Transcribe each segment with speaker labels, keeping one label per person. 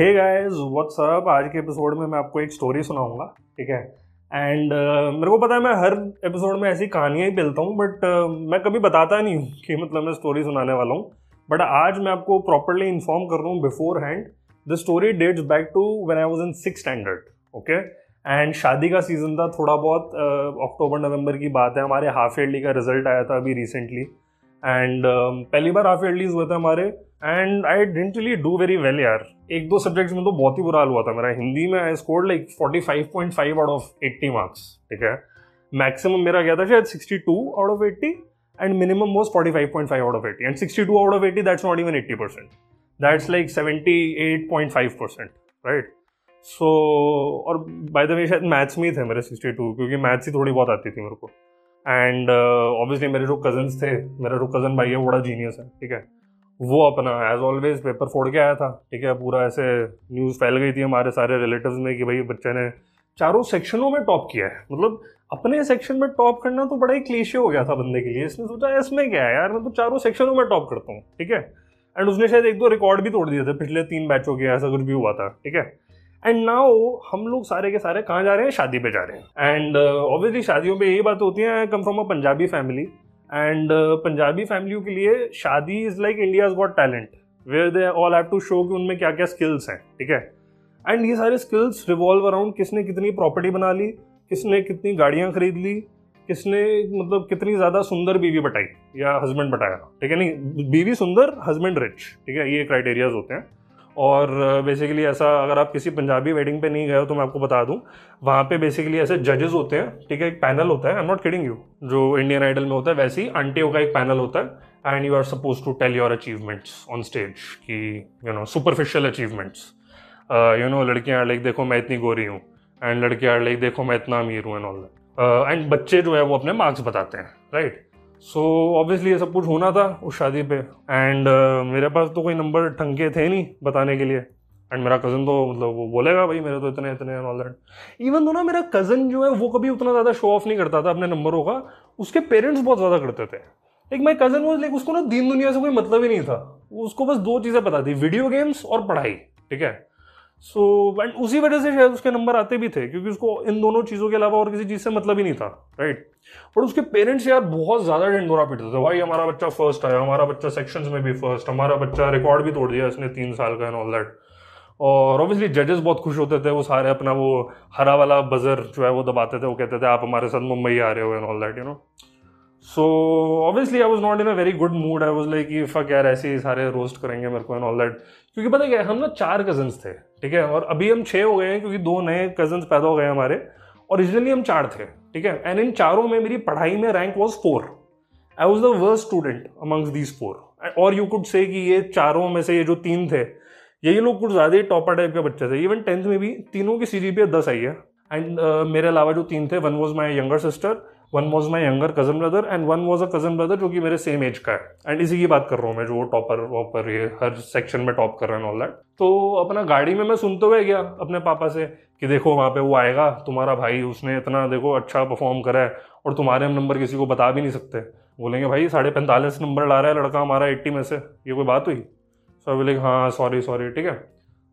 Speaker 1: Hey guys what's up आज के episode में मैं आपको एक स्टोरी सुनाऊँगा ठीक है? एंड uh, मेरे को पता है मैं हर एपिसोड में ऐसी कहानियाँ ही मिलता हूँ बट uh, मैं कभी बताता नहीं हूँ कि मतलब मैं स्टोरी सुनाने वाला हूँ। बट आज मैं आपको प्रॉपरली इन्फॉर्म कर रहा हूँ beforehand the story dates back to when I was in six standard okay and शादी का सीज़न था थोड़ा बहुत अक्टूबर uh, नवंबर की बात है हमारे हाफ़ ईयरली का रिज़ल्ट आया था अभी रिसेंटली एंड um, पहली बार हाफ़ ईयरलीज हुए थे हमारे and I didn't really do very well यार। एक दो सब्जेक्ट्स में तो बहुत ही बुरा हाल हुआ था मेरा। हिंदी में I scored like forty five point five out of eighty marks ठीक है? मैक्सिमम मेरा गया था शायद sixty two out of eighty and minimum was forty five point five out of eighty and sixty two out of eighty that's not even eighty percent that's like seventy eight point five percent right so और by the वे शायद maths में ही थे मेरे sixty two क्योंकि maths ही थोड़ी बहुत आती थी मेरे को। एंड ऑब्वियसली uh, मेरे जो कजन्स थे मेरा जो कज़न भाई है वो बड़ा जीनियस है ठीक है? वो अपना एज ऑलवेज पेपर फोड़ के आया था ठीक है? पूरा ऐसे न्यूज़ फैल गई थी हमारे सारे रिलेटिव्स में कि भाई बच्चे ने चारों सेक्शनों में टॉप किया है। मतलब अपने सेक्शन में टॉप करना तो बड़ा ही क्लीशे हो गया था बंदे के लिए। इसने सोचा इसमें क्या है यार? मैं तो चारों सेक्शनों में टॉप करता हूँ ठीक है? एंड उसने शायद एक दो रिकॉर्ड भी तोड़ दिए थे पिछले तीन बैचों के ऐसा कुछ भी हुआ था ठीक है? एंड नाउ हम लोग सारे के सारे कहाँ जा रहे हैं? शादी पे जा रहे हैं। एंड ऑब्वियसली uh, शादियों पे यही बात होती है। I come from a Punjabi family and Punjabi फैमिलियों के लिए शादी is like India's Got Talent where they all have to show कि उनमें क्या क्या स्किल्स हैं ठीक है? एंड ये सारे स्किल्स रिवॉल्व अराउंड किसने कितनी प्रॉपर्टी बना ली किसने कितनी गाड़ियाँ खरीद ली किसने मतलब कितनी ज़्यादा सुंदर बीवी बटाई या हस्बैंड बटाया ठीक है नहीं? बीवी सुंदर हस्बैंड रिच ठीक है? ये क्राइटेरियाज होते हैं। और बेसिकली ऐसा अगर आप किसी पंजाबी वेडिंग पे नहीं गए हो तो मैं आपको बता दूँ, वहाँ पे बेसिकली ऐसे जजेस होते हैं, ठीक है, एक पैनल होता है I am not kidding you जो इंडियन आइडल में होता है, वैसे ही आंटियों का एक पैनल होता है and you are suppose to tell your achievements on stage कि you know superficial achievements you know लड़कियाँ लाइक देखो मैं इतनी गोरी हूँ एंड लड़कियाँ लाइक देखो मैं इतना अमीर हूँ एंड ऑल एंड बच्चे जो है वो अपने मार्क्स बताते हैं right right? So so, obviously ये सब कुछ होना था उस शादी पे। एंड uh, मेरे पास तो कोई नंबर ढंग के थे नहीं बताने के लिए। एंड मेरा कज़न तो मतलब वो बोलेगा भाई मेरे तो इतने इतने ऑल दैट इवन तो ना मेरा कज़न जो है वो कभी उतना ज़्यादा शो ऑफ़ नहीं करता था अपने नंबरों का उसके पेरेंट्स बहुत ज़्यादा करते थे। एक माई कज़न वो लाइक उसको ना दीन दुनिया से कोई मतलब ही नहीं था। उसको बस दो चीज़ें पता थी वीडियो गेम्स और पढ़ाई ठीक है? सो so, एंड उसी वजह से शायद उसके नंबर आते भी थे क्योंकि उसको इन दोनों चीज़ों के अलावा और किसी चीज़ से मतलब ही नहीं था राइट बट उसके पेरेंट्स यार बहुत ज़्यादा ढिंडोरा पीटते थे। भाई हमारा बच्चा फ़र्स्ट आया हमारा बच्चा सेक्शंस में भी फ़र्स्ट हमारा बच्चा रिकॉर्ड भी तोड़ दिया इसने तीन साल का एंड ऑल दैट और ऑब्वियसली जजेस बहुत खुश होते थे वो सारे अपना वो हरा वाला बजर जो है वो दबाते थे वो कहते थे आप हमारे साथ मुंबई आ रहे हो and all that you know so obviously I was not in a very good mood I was like fuck यार ऐसे ही सारे रोस्ट करेंगे मेरे को एंड ऑल दैट क्योंकि पता क्या हम ना चार कजन्स थे। ठीक है? और अभी हम छः हो गए हैं क्योंकि दो नए कजन्स पैदा हो गए हमारे। ओरिजिनली हम चार थे ठीक है? एंड इन चारों में मेरी पढ़ाई में rank was four I was the worst student amongst these four और यू कुड से कि ये चारों में से ये जो तीन थे यही लोग कुछ ज़्यादा ही टॉपर टाइप के बच्चे थे। इवन टेंथ में भी तीनों की सी जी पी दस आई है। एंड uh, मेरे अलावा जो तीन थे one was my younger sister one was my younger cousin brother and one was a cousin brother जो कि मेरे सेम एज का है। एंड इसी की बात कर रहा हूँ मैं, जो टॉपर वॉपर ये हर सेक्शन में टॉप कर रहा है ऑल दैट तो अपना गाड़ी में मैं सुनते हुए गया अपने पापा से कि देखो वहाँ पे वो आएगा, तुम्हारा भाई उसने इतना देखो अच्छा परफॉर्म करा है और तुम्हारे हम नंबर किसी को बता भी नहीं सकते। बोलेंगे, भाई, साढ़े पैंतालीस नंबर ला रहा है लड़का हमारा एट्टी में से। ये कोई बात हुई? सो बोले हाँ सॉरी सॉरी ठीक है?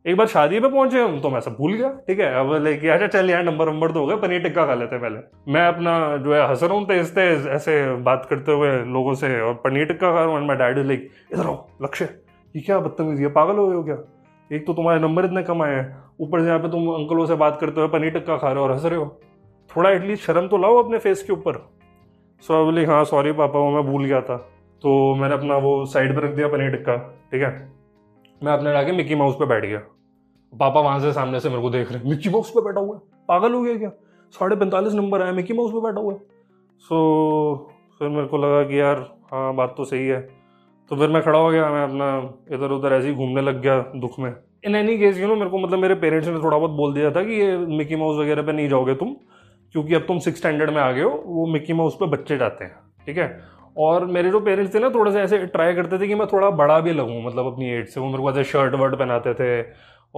Speaker 1: एक बार शादी पे पहुँचे हम तो मैं सब भूल गया, ठीक है? अब लेके अच्छा चल यार, नंबर नंबर तो हो गया पनीर टिक्का खा लेते पहले। मैं अपना जो है, हंस रहा हूँ तेज तेज, ऐसे बात करते हुए लोगों से, और पनीर टिक्का खा रहा हूँ मैं डैड लाइक इधर आओ, लक्ष्य, ये क्या बदतमीजी है? पागल हो गए हो क्या? एक तो तुम्हारे नंबर इतने कम आए हैं। ऊपर से यहाँ पे तुम अंकलों से बात करते हुए पनीर टिक्का खा रहे हो और हंस रहे हो। थोड़ा एटलीस्ट शर्म तो लाओ अपने फेस के ऊपर। सो बोली हाँ सॉरी पापा, वो मैं भूल गया था। तो मैंने अपना वो साइड पर रख दिया पनीर टिक्का, ठीक है? मैं अपने जाके मिक्की माउस पे बैठ गया। पापा वहाँ से सामने से मेरे को देख रहे हैं। मिक्की माउस पे बैठा हुआ है। पागल हो गया क्या? साढ़े पैंतालीस नंबर आया, मिक्की माउस पे बैठा हुआ है। सो फिर मेरे को लगा कि यार हाँ बात तो सही है। तो फिर मैं खड़ा हो गया, मैं अपना इधर उधर ऐसे ही घूमने लग गया दुख में। In any case you know मेरे को मतलब मेरे पेरेंट्स ने थोड़ा बहुत बोल दिया था कि ये मिक्की माउस वगैरह पे नहीं जाओगे तुम, क्योंकि अब तुम सिक्स स्टैंडर्ड में आ गए हो, वो मिक्की माउस पे बच्चे जाते हैं, ठीक है? और मेरे जो पेरेंट्स थे ना, थोड़े से ऐसे ट्राई करते थे कि मैं थोड़ा बड़ा भी लगूँ मतलब अपनी एज से। वो मेरे को ऐसे शर्ट वर्ट पहनाते थे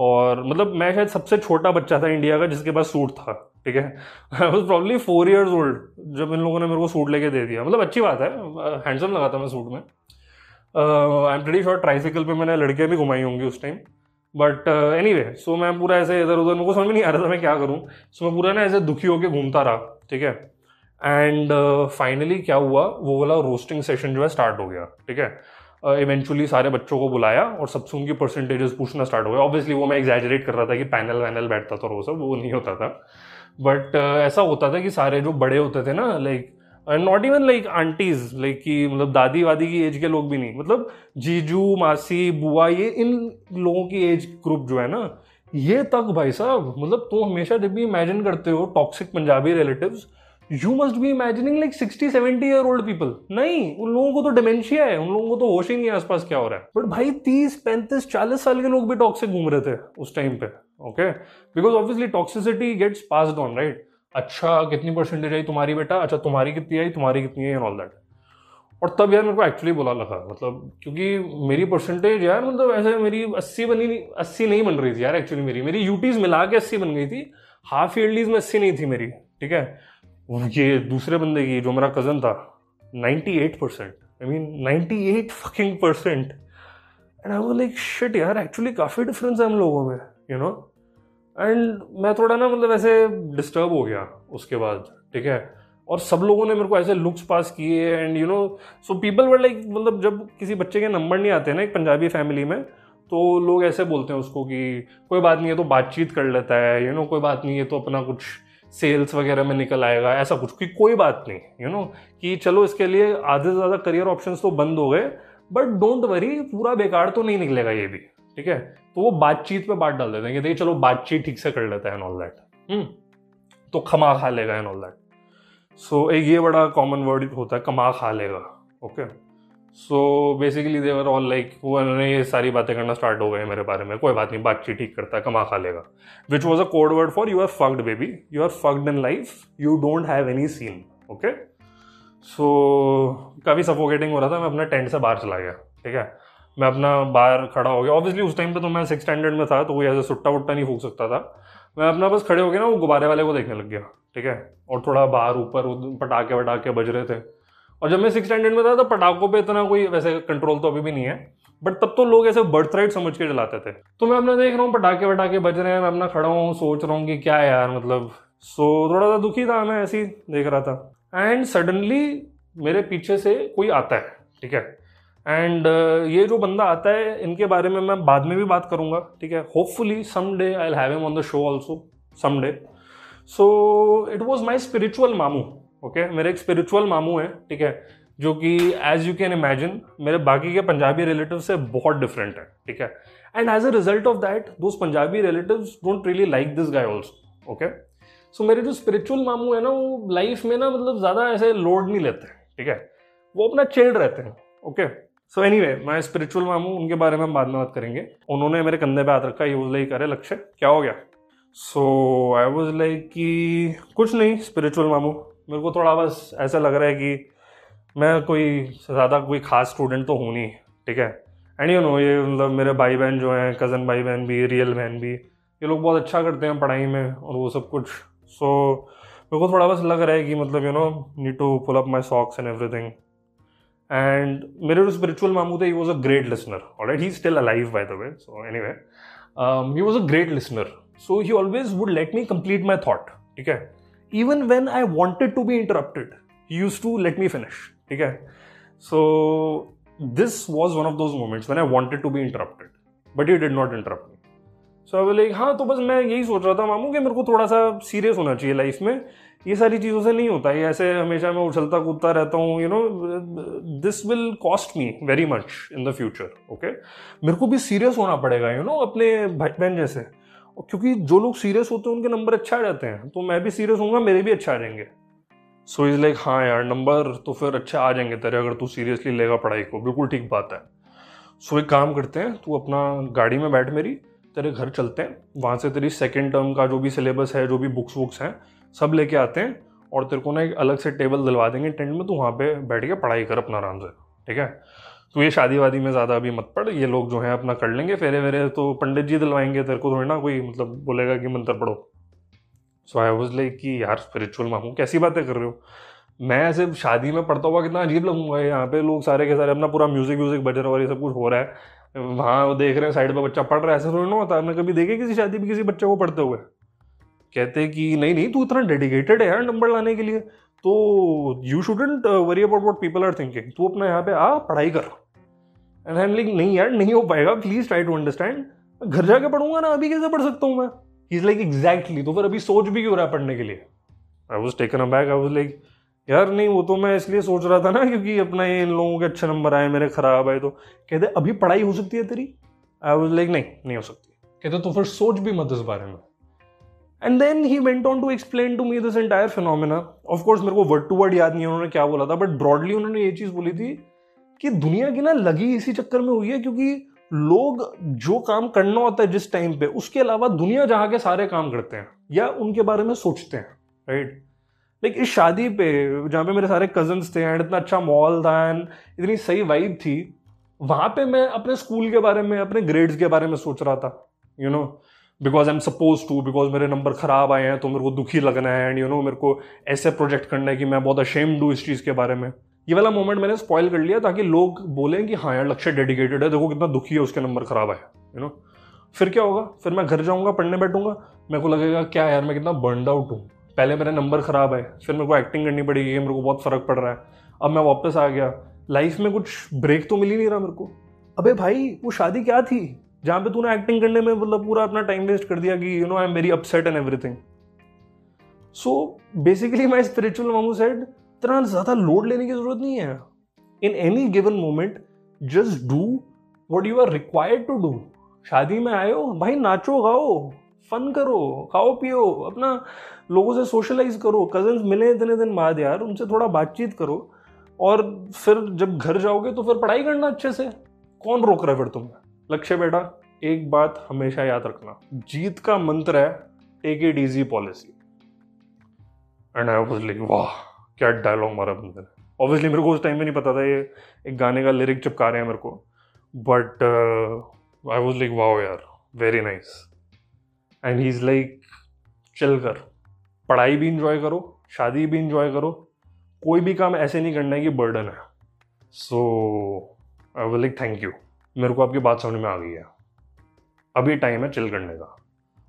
Speaker 1: और मतलब मैं शायद सबसे छोटा बच्चा था इंडिया का जिसके पास सूट था ठीक है? I was probably four years old जब इन लोगों ने मेरे को सूट लेके दे दिया। मतलब अच्छी बात है हैंडसम लगा था मैं सूट में। I am pretty sure tricycle पे मैंने लड़कियाँ भी घुमाई होंगी उस time but anyway so मैं पूरा ऐसे इधर उधर मेरे को समझ में नहीं आ रहा था मैं क्या करूँ। सो so, मैं पूरा ना ऐसे दुखी होकर घूमता रहा ठीक है? एंड फाइनली uh, क्या हुआ वो वाला रोस्टिंग सेशन जो है स्टार्ट हो गया ठीक है? इवेंचुअली uh, सारे बच्चों को बुलाया और सबसे उनकी परसेंटेजेस पूछना स्टार्ट हो गया ऑब्वियसली वो मैं एग्जैजरेट कर रहा था कि पैनल वैनल बैठता था वो सब वो नहीं होता था। बट uh, ऐसा होता था कि सारे जो बड़े होते थे ना like not even like aunties like कि मतलब दादी वादी की एज के लोग भी नहीं। मतलब जीजू मासी बुआ ये इन लोगों की एज ग्रुप जो है ना ये तक भाई साहब मतलब तुम तो हमेशा जब भी इमेजिन करते हो toxic Punjabi relatives you must be imagining like sixty seventy year old people नहीं, उन लोगों को तो डिमेंशिया है, उन लोगों को तो होश ही नहीं है आसपास क्या हो रहा है। बट भाई तीस, पैंतीस, चालीस साल के लोग भी टॉक्सिक घूम रहे थे उस टाइम पे okay because obviously toxicity gets pass on right अच्छा कितनी परसेंटेज आई तुम्हारी बेटा? अच्छा तुम्हारी कितनी आई? तुम्हारी कितनी है ऑल दैट और तब यार मेरे को एक्चुअली बोला लगा मतलब क्योंकि मेरी परसेंटेज यार मतलब ऐसे मेरी अस्सी बनी अस्सी नहीं बन रही थी यार एक्चुअली मेरी। मेरी यूटीज मिला के अस्सी बन गई थी। हाफ़ ईयरलीज में अस्सी नहीं थी मेरी, ठीक है? ये दूसरे बंदे की जो मेरा कज़न था 98 percent I mean 98 fucking percent and I वो लाइक शिट यार एक्चुअली काफ़ी डिफरेंस है हम लोगों में यू नो एंड मैं थोड़ा ना मतलब ऐसे डिस्टर्ब हो गया उसके बाद ठीक है? और सब लोगों ने मेरे को ऐसे लुक्स पास किए and you know so people were like मतलब जब किसी बच्चे के नंबर नहीं आते ना एक पंजाबी फैमिली में तो लोग ऐसे बोलते हैं उसको कि कोई बात नहीं है तो बातचीत कर लेता है यू you नो know, कोई बात नहीं है तो अपना कुछ सेल्स वगैरह में निकल आएगा ऐसा कुछ कि कोई बात नहीं यू you नो know, कि चलो इसके लिए आधे से ज़्यादा करियर ऑप्शन तो बंद हो गए बट डोंट वरी पूरा बेकार तो नहीं निकलेगा ये भी ठीक है? तो वो बातचीत पे बात डाल देते हैं कि देखिए चलो बातचीत ठीक से कर लेता है ऑल दैट तो खमा खा लेगा एंड ऑल दैट सो एक ये बड़ा कॉमन वर्ड होता है कमा खा लेगा okay okay? So basically they were all like उन्होंने ये सारी बातें करना स्टार्ट हो गए मेरे बारे में। कोई बात नहीं, बातचीत ठीक करता है, कमा खा लेगा। Which was a code word for you are fucked baby you are fucked in life you don't have any scene okay so काफ़ी सफोकेटिंग हो रहा था। मैं अपना टेंट से बाहर चला गया। ठीक है? मैं अपना बाहर खड़ा हो गया। ऑब्वियसली उस टाइम पे तो मैं सिक्स स्टैंडर्ड में था तो कोई ऐसे सुट्टा वुट्टा नहीं फूक सकता था। मैं अपना बस खड़े हो गया ना, वो गुब्बारे वाले को देखने लग गया। ठीक है? और थोड़ा बाहर ऊपर पटाखे वटाखे बज रहे थे। और जब मैं सिक्स स्टैंडर्ड में था तो पटाखों पे इतना कोई वैसे कंट्रोल तो अभी भी नहीं है बट तब तो लोग ऐसे बर्थ राइट समझ के जलाते थे। तो मैं अपना देख रहा हूँ पटाखे वटाखे बज रहे हैं मैं अपना खड़ा हूँ सोच रहा हूँ कि क्या यार मतलब सो थोड़ा सा दुखी था मैं ऐसे ही देख रहा था। एंड सडनली मेरे पीछे से कोई आता है ठीक है? एंड uh, ये जो बंदा आता है इनके बारे में मैं बाद में भी बात करूँगा ठीक है? Hopefully some day I have him on the show also some day so it was my spiritual मामू ओके? मेरे एक स्पिरिचुअल मामू है, ठीक है? जो कि एज यू कैन इमेजिन मेरे बाकी के पंजाबी रिलेटिव से बहुत डिफरेंट है, ठीक है? And as a result of that those Punjabi relative don't really like this guy also okay so मेरे जो स्पिरिचुअल मामू है ना, वो लाइफ में ना मतलब ज़्यादा ऐसे लोड नहीं लेते, ठीक है? वो अपना चिल्ड रहते हैं ओके सो एनी वे मैं स्पिरिचुअल मामू, उनके बारे में हम बाद में बात करेंगे। उन्होंने मेरे कंधे पे हाथ रखा यूज़ लाइक अरे लक्ष्य, क्या हो गया? सो आई वॉज़ लाइक कि, कुछ नहीं स्पिरिचुअल मामू। मेरे को थोड़ा बस ऐसा लग रहा है कि मैं कोई ज़्यादा कोई खास स्टूडेंट तो हूँ नहीं ठीक है? एंड यू नो ये मतलब मेरे भाई बहन जो हैं कज़न भाई बहन भी रियल बहन भी ये लोग बहुत अच्छा करते हैं पढ़ाई में और वो सब कुछ। सो so, मेरे को थोड़ा बस लग रहा है कि मतलब you know need to pull up my socks and everything and मेरे जो स्पिरिचुअल मामू थे he was a great listener alright he still alive by the way so anyway he was a great listener so he always would let me complete my thought ठीक है? Even when I wanted to be interrupted use to let me finish ठीक है? So this was one of those moments when I wanted to be interrupted but you did not interrupt me so like हाँ तो बस मैं यही सोच रहा था मामू कि मेरे को थोड़ा सा सीरियस होना चाहिए लाइफ में। ये सारी चीज़ों से नहीं होता ये ऐसे हमेशा मैं उछलता कूदता रहता हूँ you know this will cost me very much in the future okay मेरे को भी सीरियस होना पड़ेगा यू you नो know, अपने भाई बहन जैसे। क्योंकि जो लोग सीरियस होते हैं, उनके नंबर अच्छा आ जाते हैं। तो मैं भी सीरियस हूँ मेरे भी अच्छा आ जाएँगे। सो इज़ लाइक हाँ यार नंबर तो फिर अच्छे आ जाएँगे तेरे, अगर तू सीरियसली लेगा पढ़ाई को। बिल्कुल ठीक बात है। सो एक काम करते हैं, तू अपना गाड़ी में बैठ मेरी, तेरे घर चलते हैं। वहाँ से तेरी सेकेंड टर्म का जो भी सिलेबस है, जो भी बुक्स वुक्स हैं, सब लेके आते हैं और तेरे को ना एक अलग से टेबल दिलवा देंगे टेंट में। तो वहाँ पे बैठ के पढ़ाई कर अपना आराम से, ठीक है? तो ये शादी वादी में ज़्यादा अभी मत पढ़, ये लोग जो है अपना कर लेंगे फेरे वेरे तो पंडित जी दिलवाएँगे तेरे को थोड़ी ना कोई मतलब बोलेगा कि मंत्र पढ़ो। सो आई वॉज़ लाइक कि यार स्पिरिचुअल मांगू कैसी बातें कर रहे हो? मैं ऐसे शादी में पढ़ता हुआ कितना अजीब लगूँगा यहाँ पे, लोग सारे के सारे अपना पूरा म्यूज़िक व्यूजिक बज रहा है सब कुछ हो रहा है। वहाँ वो देख रहे हैं साइड पर बच्चा पढ़ रहा है, ऐसा थोड़ी ना होता हमने कभी देखे किसी शादी में किसी बच्चे को पढ़ते हुए? कहते कि नहीं नहीं, तू इतना डेडिकेटेड है यार नंबर लाने के लिए। तो you shouldn't worry about what people are thinking तू अपना यहाँ पे आ, पढ़ाई कर। एंड आई एम लाइक नहीं यार, नहीं हो पाएगा प्लीज़ ट्राई टू अंडरस्टैंड घर जाके पढ़ूँगा ना, अभी कैसे पढ़ सकता हूँ मैं? इज़ लाइक एग्जैक्टली तो फिर अभी सोच भी क्यों रहा है पढ़ने के लिए? I was taken back I was like यार नहीं, वो तो मैं इसलिए सोच रहा था ना, क्योंकि अपना ये इन लोगों के अच्छे नंबर आए, मेरे खराब आए तो कहते, अभी पढ़ाई हो सकती है तेरी? आई वॉज़ लाइक नहीं नहीं हो सकती कहते तो फिर सोच भी मत इस बारे में. And then he went on to explain to me this entire phenomena of course मेरे को वर्ड टू वर्ड याद नहीं है उन्होंने क्या बोला था बट ब्रॉडली उन्होंने ये चीज़ बोली थी कि दुनिया की ना लगी इसी चक्कर में हुई है क्योंकि लोग जो काम करना होता है जिस टाइम पे, उसके अलावा दुनिया जहाँ के सारे काम करते हैं, या उनके बारे में सोचते हैं राइट लाइक इस शादी पे, जहाँ पे मेरे सारे कजन्स थे एंड इतना अच्छा मॉल था एंड इतनी सही वाइब थी, वहाँ पे मैं अपने स्कूल के बारे में, अपने ग्रेड्स के बारे में सोच रहा था you you know because I am suppose to because मेरे नंबर खराब आए हैं तो मेरे को दुखी लगना है एंड यू नो मेरे को ऐसे प्रोजेक्ट करना है कि मैं बहुत अशेम डू इस चीज़ के बारे में। ये वाला मोमेंट मैंने स्पॉइल कर लिया ताकि लोग बोलें कि हाँ यार, लक्ष्य डेडिकेटेड है, देखो कितना दुखी है उसके नंबर खराब आए यू नो फिर क्या होगा? फिर मैं घर जाऊँगा, पढ़ने बैठूँगा, मेरे को लगेगा, क्या यार, मैं कितना बर्नड आउट हूँ। पहले मेरा नंबर खराब है फिर मेरे को एक्टिंग करनी पड़ेगी, मेरे को बहुत फ़र्क पड़ रहा है। अब मैं वापस आ गया। लाइफ में कुछ ब्रेक तो मिल ही नहीं रहा मेरे को। अबे भाई, वो शादी क्या थी? जहाँ पे तूने एक्टिंग करने में मतलब पूरा अपना टाइम वेस्ट कर दिया कि you know I am very upset and everything so basically my spiritual मामू सेड इतना ज़्यादा लोड लेने की ज़रूरत नहीं है. In any given moment just do what you are required to do शादी में हो भाई नाचो, गाओ फन करो, खाओ, पियो, अपना लोगों से सोशलाइज करो कजन्स मिले इतने दिन बाद यार, उनसे थोड़ा बातचीत करो और फिर जब घर जाओगे तो फिर पढ़ाई करना अच्छे से. कौन रोक रहा है फिर तुम्हें? लक्ष्य बेटा, एक बात हमेशा याद रखना। जीत का मंत्र है take it easy policy and I was like वाह, क्या डायलॉग मारा बंदे ने। ऑब्वियसली मेरे को उस टाइम में नहीं पता था ये एक गाने का लिरिक चिपका रहे हैं मेरे को। But I was like wow यार very nice and he is like चल कर, पढ़ाई भी इंजॉय करो, शादी भी इंजॉय करो, कोई भी काम ऐसे नहीं करना है कि बर्डन है. So I will like thank you मेरे को आपकी बात समझ में आ गई है। अभी टाइम है चिल करने का।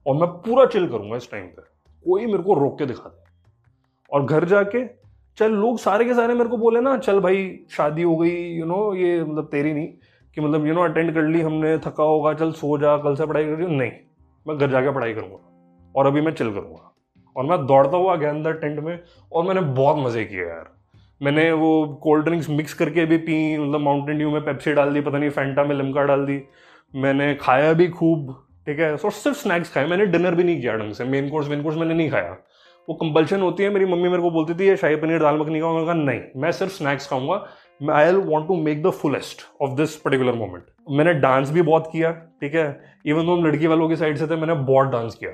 Speaker 1: और मैं पूरा चिल करूँगा इस टाइम पर कोई मेरे को रोक के दिखा दे। और घर जाके, चल लोग सारे के सारे मेरे को बोले ना, चल भाई, शादी हो गई यू नो ये मतलब तेरी नहीं, कि मतलब यू नो अटेंड कर ली हमने, थका होगा, चल सो जा, कल से पढ़ाई कर नहीं, मैं घर जाके पढ़ाई करूँगा। और अभी मैं चिल करूँगा। और मैं दौड़ता हुआ गया अंदर टेंट में, और मैंने बहुत मज़े किए यार। मैंने वो कोल्ड ड्रिंक्स मिक्स करके भी पी मतलब माउंटेन ड्यू में पेप्सी डाल दी, पता नहीं फैंटा में लिमका डाल दी। मैंने खाया भी खूब, ठीक है? सो सिर्फ़ स्नैक्स खाए। मैंने डिनर भी नहीं किया ढंग से। मेन कोर्स मेन कोर्स मैंने नहीं खाया। वो कंपल्शन होती है। मेरी मम्मी मेरे को बोलती थी, ये शाही पनीर, दाल मखनी खाऊँगा कहा, नहीं, मैं सिर्फ़ स्नैक्स खाऊँगा। I want to make the fullest of this particular moment मैंने डांस भी बहुत किया, ठीक है? इवन तो हम लड़की वालों की साइड से थे, मैंने बहुत डांस किया।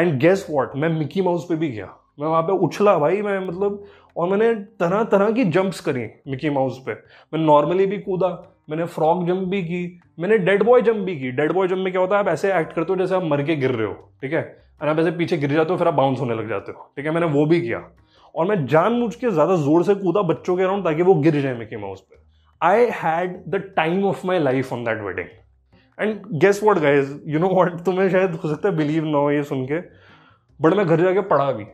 Speaker 1: एंड गेस वॉट मैं मिकी माउस पे भी गया। मैं वहाँ पे उछला भाई, मैं मतलब और मैंने तरह तरह की जंप्स करी मिकी माउस पे। मैं नॉर्मली भी कूदा, मैंने फ्रॉक जंप भी की, मैंने डेड बॉय जंप भी की। डेड बॉय जंप में क्या होता है, आप ऐसे एक्ट करते हो जैसे आप मर के गिर रहे हो, ठीक है? और आप ऐसे पीछे गिर जाते हो, फिर आप बाउंस होने लग जाते हो, ठीक है? मैंने वो भी किया। और मैं जानबूझ के ज़्यादा ज़ोर से कूदा बच्चों के अराउंड ताकि वो गिर जाए मिकी माउस पे। I had the time of my life on that wedding and guess what guys you know what तुम्हें शायद हो सकता है बिलीव ना हो ये सुन के बट मैं घर जाके पढ़ा भी।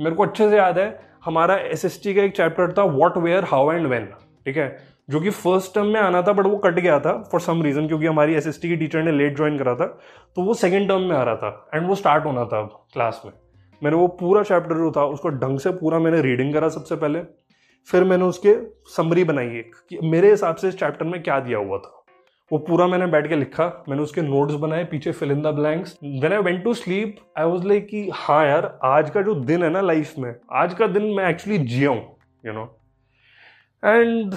Speaker 1: मेरे को अच्छे से याद है, हमारा एस एस टी का एक चैप्टर था what where how and when ठीक है? जो कि फ़र्स्ट टर्म में आना था बट वो कट गया था फॉर सम रीजन क्योंकि हमारी एसएसटी की टीचर ने लेट ज्वाइन करा था तो वो सेकेंड टर्म में आ रहा था एंड वो स्टार्ट होना था अब क्लास में। मैंने वो पूरा चैप्टर जो था, उसको ढंग से पूरा मैंने रीडिंग करा सबसे पहले, फिर मैंने उसके समरी बनाई एक, कि मेरे हिसाब से इस चैप्टर में क्या दिया हुआ था। वो पूरा मैंने बैठ के लिखा, मैंने उसके नोट्स बनाए, पीछे fill in the blanks when I went to sleep I was like कि हाँ यार, आज का जो दिन है ना लाइफ में, आज का दिन मैं एक्चुअली जिया हूँ you know and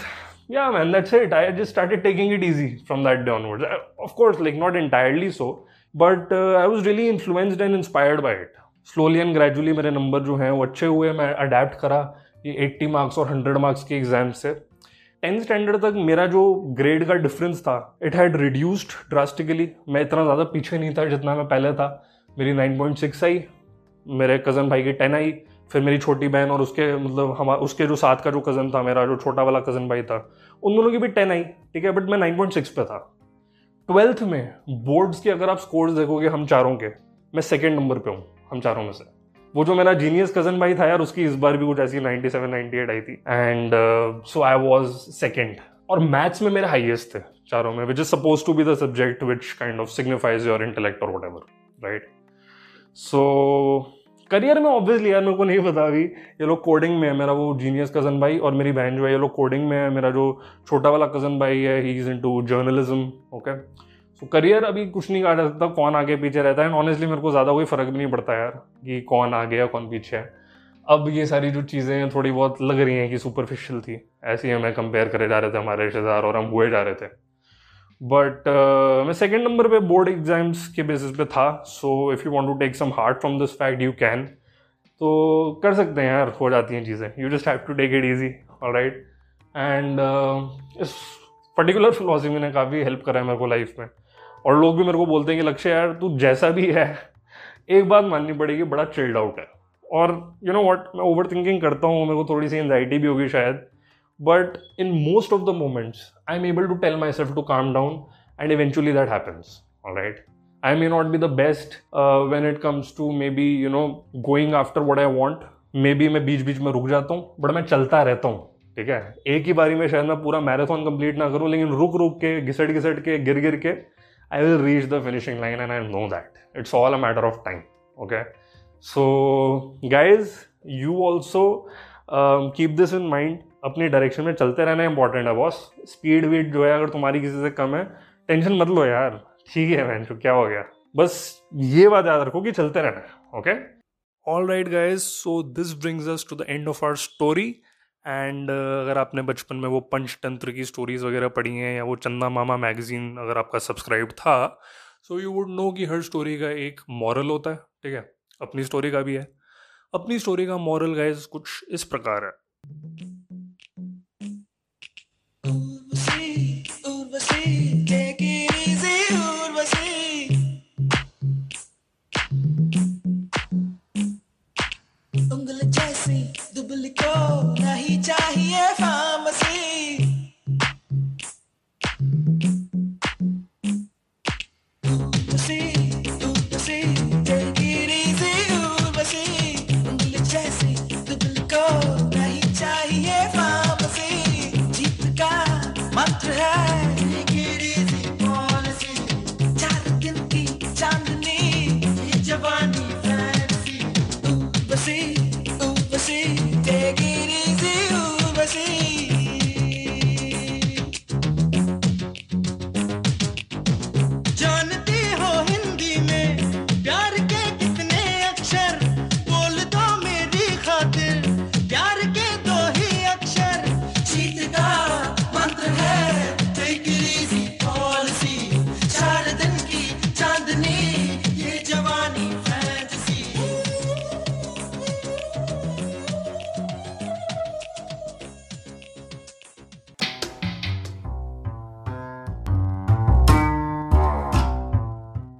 Speaker 1: yeah man that's it I just started taking it easy from that day onward of course like not entirely so but I was really influenced and inspired by it slowly and gradually मेरे number जो हैं, वो अच्छे हुए, मैं adapt करा ये eighty marks और हंड्रेड मार्क्स के एग्ज़ाम से. टेंथ स्टैंडर्ड तक मेरा जो ग्रेड का डिफरेंस था इट हैड रिड्यूस्ड ड्रास्टिकली मैं इतना ज़्यादा पीछे नहीं था जितना मैं पहले था। मेरी 9.6 आई, मेरे कज़न भाई की 10 आई, फिर मेरी छोटी बहन और उसके मतलब हम, उसके जो साथ का जो कज़न था मेरा, जो छोटा वाला कज़न भाई था, उन दोनों की भी टेन आई, ठीक है? बट मैं नाइन पॉइंट सिक्स पे था। ट्वेल्थ में बोर्ड्स के अगर आप स्कोर्स देखोगे हम चारों के, मैं सेकेंड नंबर पर हूँ, हम चारों में से। वो जो मेरा जीनियस कज़न भाई था यार, उसकी इस बार भी कुछ ऐसी 97 98 आई थी। And so I was second और मैथ्स में मेरे हाईएस्ट थे चारों में which is suppose to be the subject which kind of signifies your intellect और whatever right so career में ऑब्वियसली यार मेरे को नहीं पता अभी। ये लोग कोडिंग में है, मेरा वो जीनियस कज़न भाई और मेरी बहन जो है, ये लोग कोडिंग में है, मेरा जो छोटा वाला कज़न भाई है he is into journalism okay so career अभी कुछ नहीं जा सकता कौन आगे पीछे रहता है? एंड ऑनेस्टली मेरे को ज़्यादा कोई फ़र्क भी नहीं पड़ता यार कि कौन आगे या कौन पीछे है। अब ये सारी जो चीज़ें हैं थोड़ी बहुत लग रही हैं कि सुपरफिशियल थी। ऐसे ही हमें कंपेयर करे जा रहे थे हमारे रिश्तेदार और हम हुए जा रहे थे। बट uh, मैं सेकेंड नंबर पे बोर्ड एग्ज़ाम्स के बेसिस पे था। So if you want to take some heart from this fact you can तो कर सकते हैं यार हो जाती हैं चीज़ें। You just have to take it easy और राइट एंड इस पर्टिकुलर फिलोसफी ने काफ़ी हेल्प करा है मेरे को लाइफ में। और लोग भी मेरे को बोलते हैं कि, लक्ष्य यार, तू जैसा भी है, एक बात माननी पड़ेगी, बड़ा चिल्ड आउट है. और यू नो वॉट मैं ओवर थिंकिंग करता हूँ, मेरे को थोड़ी सी एनजाइटी भी होगी शायद but in most of the moments I am able to tell myself to calm down and eventually that happens right I may not be the best when it comes to maybe you know going after what I want maybe मैं बीच बीच में रुक जाता हूँ but मैं चलता रहता हूँ, ठीक है? एक ही बारी में शायद मैं पूरा मैराथन कंप्लीट ना करूँ, लेकिन रुक रुक के घिसट घिसट के गिर गिर के I will reach the finishing line and I know that it's all a matter of time okay so guys you also keep this in mind अपनी डायरेक्शन में चलते रहना इंपॉर्टेंट है बॉस स्पीड वीड जो है, अगर तुम्हारी किसी से कम है टेंशन मत लो यार. ठीक है मैं क्या हो गया? बस ये बात याद रखो कि चलते रहना okay all right guys so this brings us to the end of our story and uh, अगर आपने बचपन में वो पंचतंत्र की स्टोरीज़ वगैरह पढ़ी हैं या वो चंदा मामा मैगज़ीन अगर आपका सब्सक्राइब था सो यू वुड नो कि हर स्टोरी का एक मॉरल होता है, ठीक है? अपनी स्टोरी का भी है। अपनी स्टोरी का मॉरल गाइज़ कुछ इस प्रकार है। दुबल क्यों नहीं चाहिए।